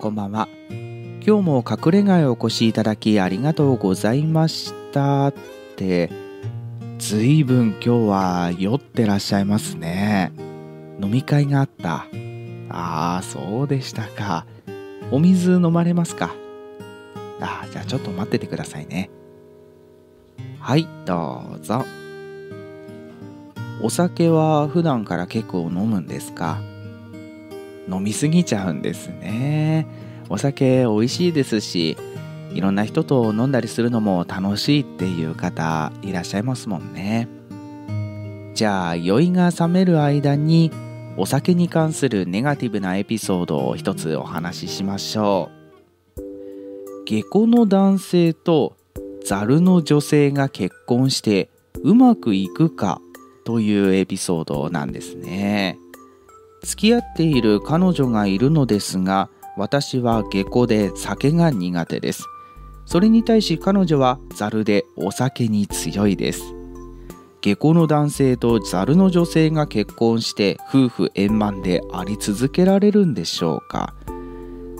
こんばんは。今日も隠れ家へお越しいただきありがとうございました。ってずいぶん今日は酔ってらっしゃいますね。飲み会があった。ああそうでしたか。お水飲まれますか？ああじゃあちょっと待っててくださいね。はいどうぞ。お酒は普段から結構飲むんですか？飲みすぎちゃうんですね。お酒美味しいですしいろんな人と飲んだりするのも楽しいっていう方いらっしゃいますもんね。じゃあ酔いが冷める間にお酒に関するネガティブなエピソードを一つお話ししましょう。下戸の男性とザルの女性が結婚してうまくいくかというエピソードなんですね。付き合っている彼女がいるのですが私は下戸で酒が苦手です。それに対し彼女はザルでお酒に強いです。下戸の男性とザルの女性が結婚して夫婦円満であり続けられるんでしょうか。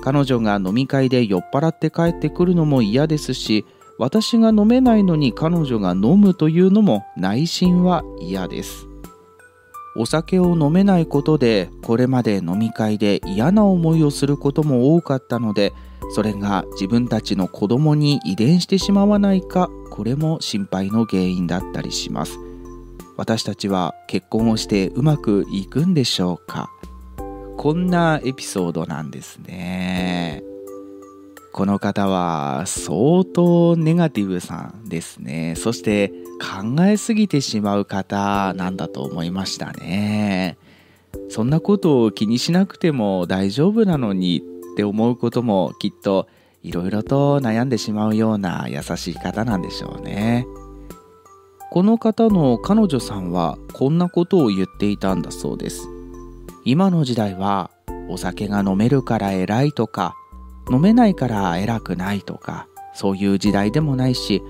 彼女が飲み会で酔っ払って帰ってくるのも嫌ですし私が飲めないのに彼女が飲むというのも内心は嫌です。お酒を飲めないことでこれまで飲み会で嫌な思いをすることも多かったのでそれが自分たちの子供に遺伝してしまわないかこれも心配の原因だったりします。私たちは結婚をしてうまくいくんでしょうか？こんなエピソードなんですね。この方は相当ネガティブさんですね。そして考えすぎてしまう方なんだと思いましたね。そんなことを気にしなくても大丈夫なのにって思うこともきっといろいろと悩んでしまうような優しい方なんでしょうね。この方の彼女さんはこんなことを言っていたんだそうです。今の時代はお酒が飲めるから偉いとか飲めないから偉くないとかそういう時代でもないし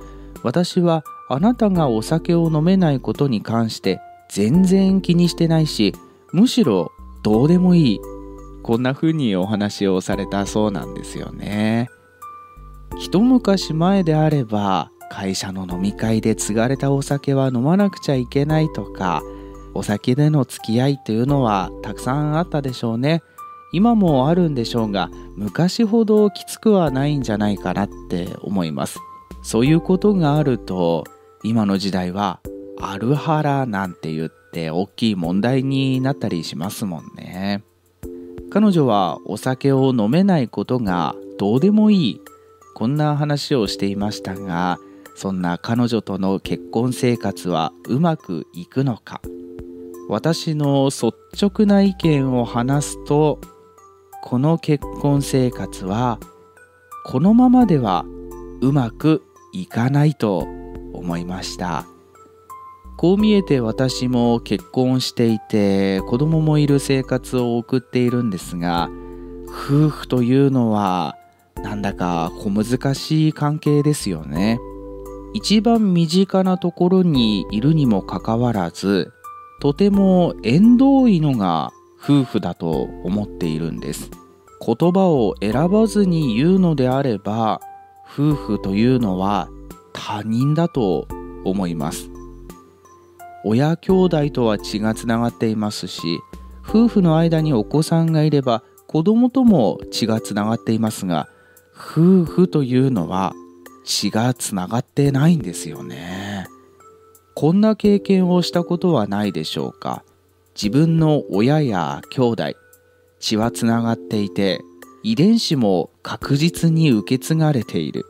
私はあなたがお酒を飲めないことに関して全然気にしてないしむしろどうでもいい。こんな風にお話をされたそうなんですよね。一昔前であれば会社の飲み会で継がれたお酒は飲まなくちゃいけないとかお酒での付き合いというのはたくさんあったでしょうね。今もあるんでしょうが昔ほどきつくはないんじゃないかなって思います。そういうことがあると今の時代はアルハラなんて言って大きい問題になったりしますもんね。彼女はお酒を飲めないことがどうでもいい。こんな話をしていましたがそんな彼女との結婚生活はうまくいくのか。私の率直な意見を話すとこの結婚生活はこのままではうまくいかないと思いました。こう見えて私も結婚していて子供もいる生活を送っているんですが夫婦というのはなんだか小難しい関係ですよね。一番身近なところにいるにもかかわらずとても縁遠いのが夫婦だと思っているんです。言葉を選ばずに言うのであれば夫婦というのは他人だと思います。親兄弟とは血がつながっていますし夫婦の間にお子さんがいれば子供とも血がつながっていますが夫婦というのは血がつながってないんですよね。こんな経験をしたことはないでしょうか。自分の親や兄弟血はつながっていて遺伝子も確実に受け継がれている。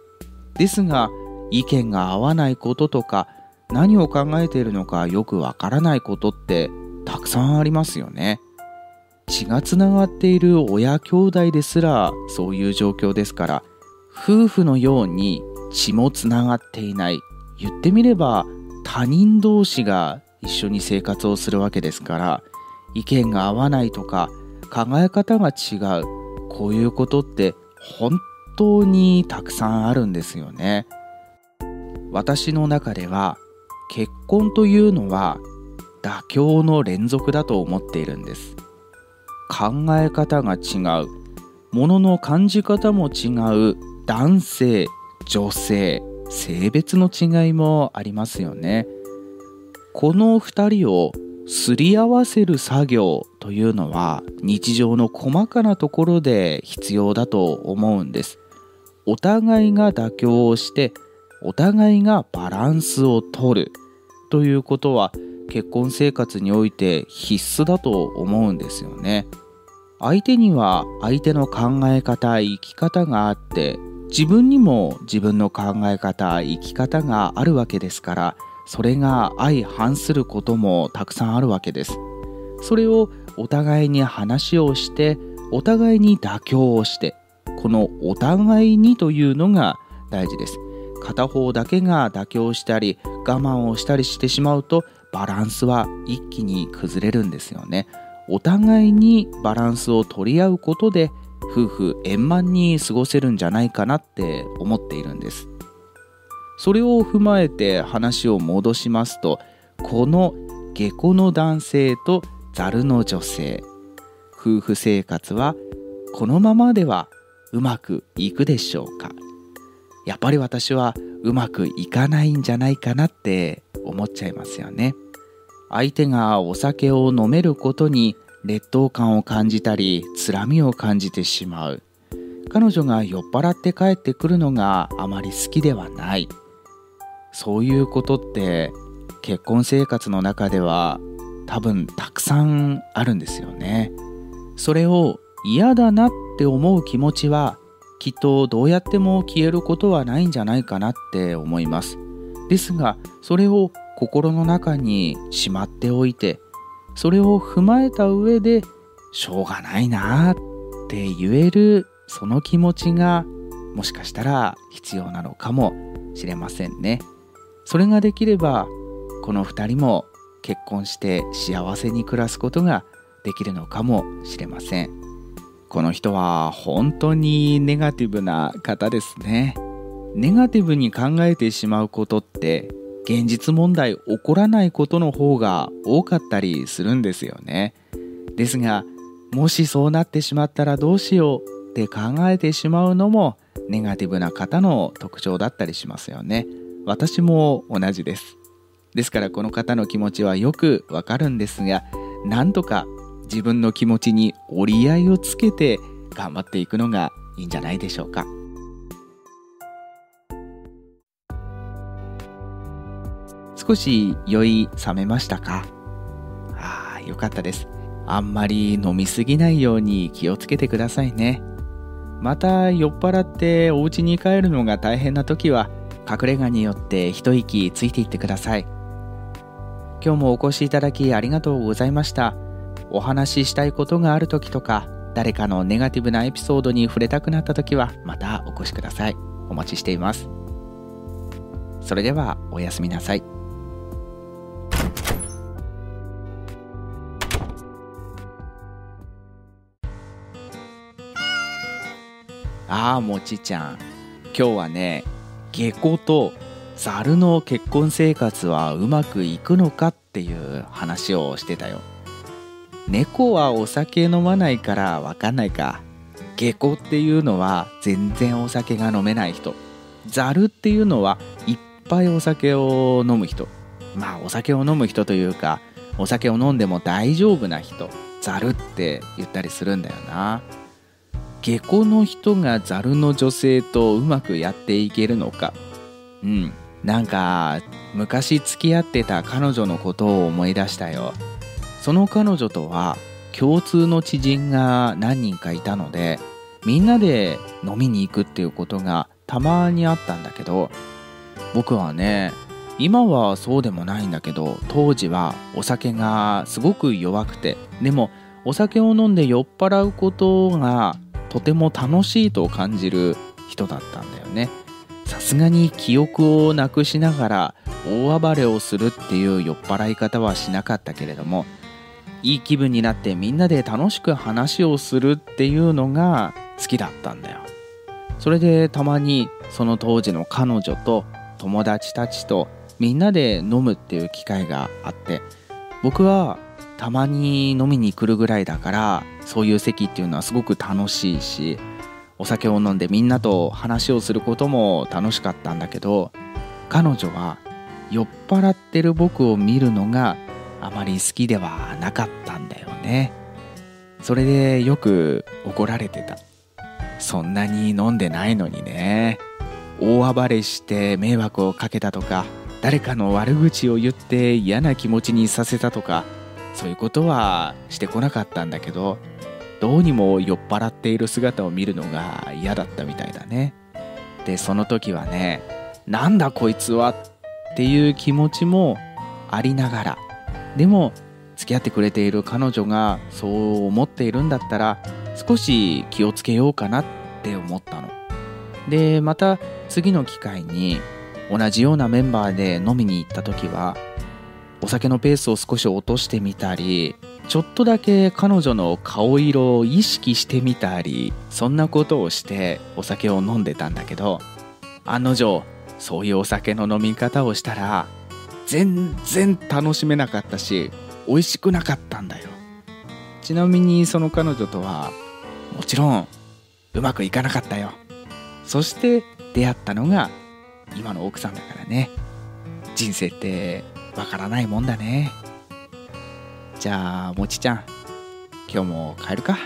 ですが意見が合わないこととか何を考えているのかよくわからないことってたくさんありますよね。血がつながっている親兄弟ですらそういう状況ですから夫婦のように血もつながっていない。言ってみれば他人同士が一緒に生活をするわけですから意見が合わないとか考え方が違うこういうことって本当にたくさんあるんですよね。私の中では結婚というのは妥協の連続だと思っているんです。考え方が違うものの感じ方も違う男性女性性別の違いもありますよね。この2人をすり合わせる作業というのは日常の細かなところで必要だと思うんです。お互いが妥協をしてお互いがバランスをとるということは結婚生活において必須だと思うんですよね。相手には相手の考え方生き方があって自分にも自分の考え方生き方があるわけですからそれが相反することもたくさんあるわけです。それをお互いに話をしてお互いに妥協をしてこのお互いにというのが大事です。片方だけが妥協したり我慢をしたりしてしまうとバランスは一気に崩れるんですよね。お互いにバランスを取り合うことで夫婦円満に過ごせるんじゃないかなって思っているんです。それを踏まえて話を戻しますとこの下戸の男性とザルの女性夫婦生活はこのままではうまくいくでしょうか？やっぱり私はうまくいかないんじゃないかなって思っちゃいますよね。相手がお酒を飲めることに劣等感を感じたりつらみを感じてしまう。彼女が酔っ払って帰ってくるのがあまり好きではない。そういうことって結婚生活の中では多分たくさんあるんですよね。それを嫌だなって思う気持ちはきっとどうやっても消えることはないんじゃないかなって思います。ですがそれを心の中にしまっておいてそれを踏まえた上でしょうがないなって言えるその気持ちがもしかしたら必要なのかもしれませんね。それができればこの2人も結婚して幸せに暮らすことができるのかもしれません。この人は本当にネガティブな方ですね。ネガティブに考えてしまうことって現実問題起こらないことの方が多かったりするんですよね。ですがもしそうなってしまったらどうしようって考えてしまうのもネガティブな方の特徴だったりしますよね。私も同じです。ですからこの方の気持ちはよくわかるんですがなんとか自分の気持ちに折り合いをつけて頑張っていくのがいいんじゃないでしょうか。少し酔い冷めましたか？ああよかったです。あんまり飲みすぎないように気をつけてくださいね。また酔っ払ってお家に帰るのが大変な時は隠れ家によって一息ついていってください。今日もお越しいただきありがとうございました。お話ししたいことがある時とか誰かのネガティブなエピソードに触れたくなった時はまたお越しください。お待ちしています。それではおやすみなさい。ああもちちゃん。今日はね下戸とザルの結婚生活はうまくいくのかっていう話をしてたよ。猫はお酒飲まないからわかんないか。下戸っていうのは全然お酒が飲めない人。ザルっていうのはいっぱいお酒を飲む人。まあお酒を飲む人というかお酒を飲んでも大丈夫な人。ザルって言ったりするんだよな。下戸の人がザルの女性とうまくやっていけるのか。うん。なんか昔付き合ってた彼女のことを思い出したよ。その彼女とは共通の知人が何人かいたのでみんなで飲みに行くっていうことがたまにあったんだけど僕はね今はそうでもないんだけど当時はお酒がすごく弱くてでもお酒を飲んで酔っ払うことがとても楽しいと感じる人だったんだよね。さすがに記憶をなくしながら大暴れをするっていう酔っ払い方はしなかったけれどもいい気分になってみんなで楽しく話をするっていうのが好きだったんだよ。それでたまにその当時の彼女と友達たちとみんなで飲むっていう機会があって僕はたまに飲みに来るぐらいだからそういう席っていうのはすごく楽しいしお酒を飲んでみんなと話をすることも楽しかったんだけど彼女は酔っ払ってる僕を見るのがあまり好きではなかったんだよね。それでよく怒られてた。そんなに飲んでないのにね。大暴れして迷惑をかけたとか誰かの悪口を言って嫌な気持ちにさせたとかそういうことはしてこなかったんだけどどうにも酔っ払っている姿を見るのが嫌だったみたいだね。でその時はねなんだこいつはっていう気持ちもありながらでも付き合ってくれている彼女がそう思っているんだったら少し気をつけようかなって思ったの。でまた次の機会に同じようなメンバーで飲みに行った時はお酒のペースを少し落としてみたりちょっとだけ彼女の顔色を意識してみたりそんなことをしてお酒を飲んでたんだけど案の定そういうお酒の飲み方をしたら全然楽しめなかったし美味しくなかったんだよ。ちなみにその彼女とはもちろんうまくいかなかったよ。そして出会ったのが今の奥さんだからね。人生ってわからないもんだね。じゃあもちちゃん今日も帰るか。